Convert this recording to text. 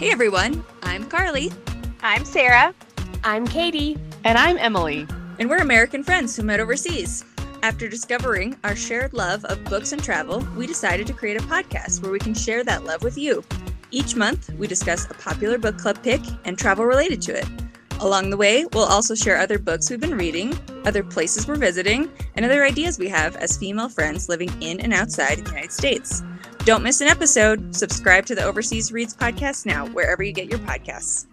Hey everyone, I'm Carly. I'm Sarah. I'm Katie. And I'm Emily. And we're American friends who met overseas. After discovering our shared love of books and travel, we decided to create a podcast where we can share that love with you. Each month, we discuss a popular book club pick and travel related to it. Along the way, we'll also share other books we've been reading, other places we're visiting, and other ideas we have as female friends living in and outside the United States. Don't miss an episode. Subscribe to the Overseas Reads podcast now, wherever you get your podcasts.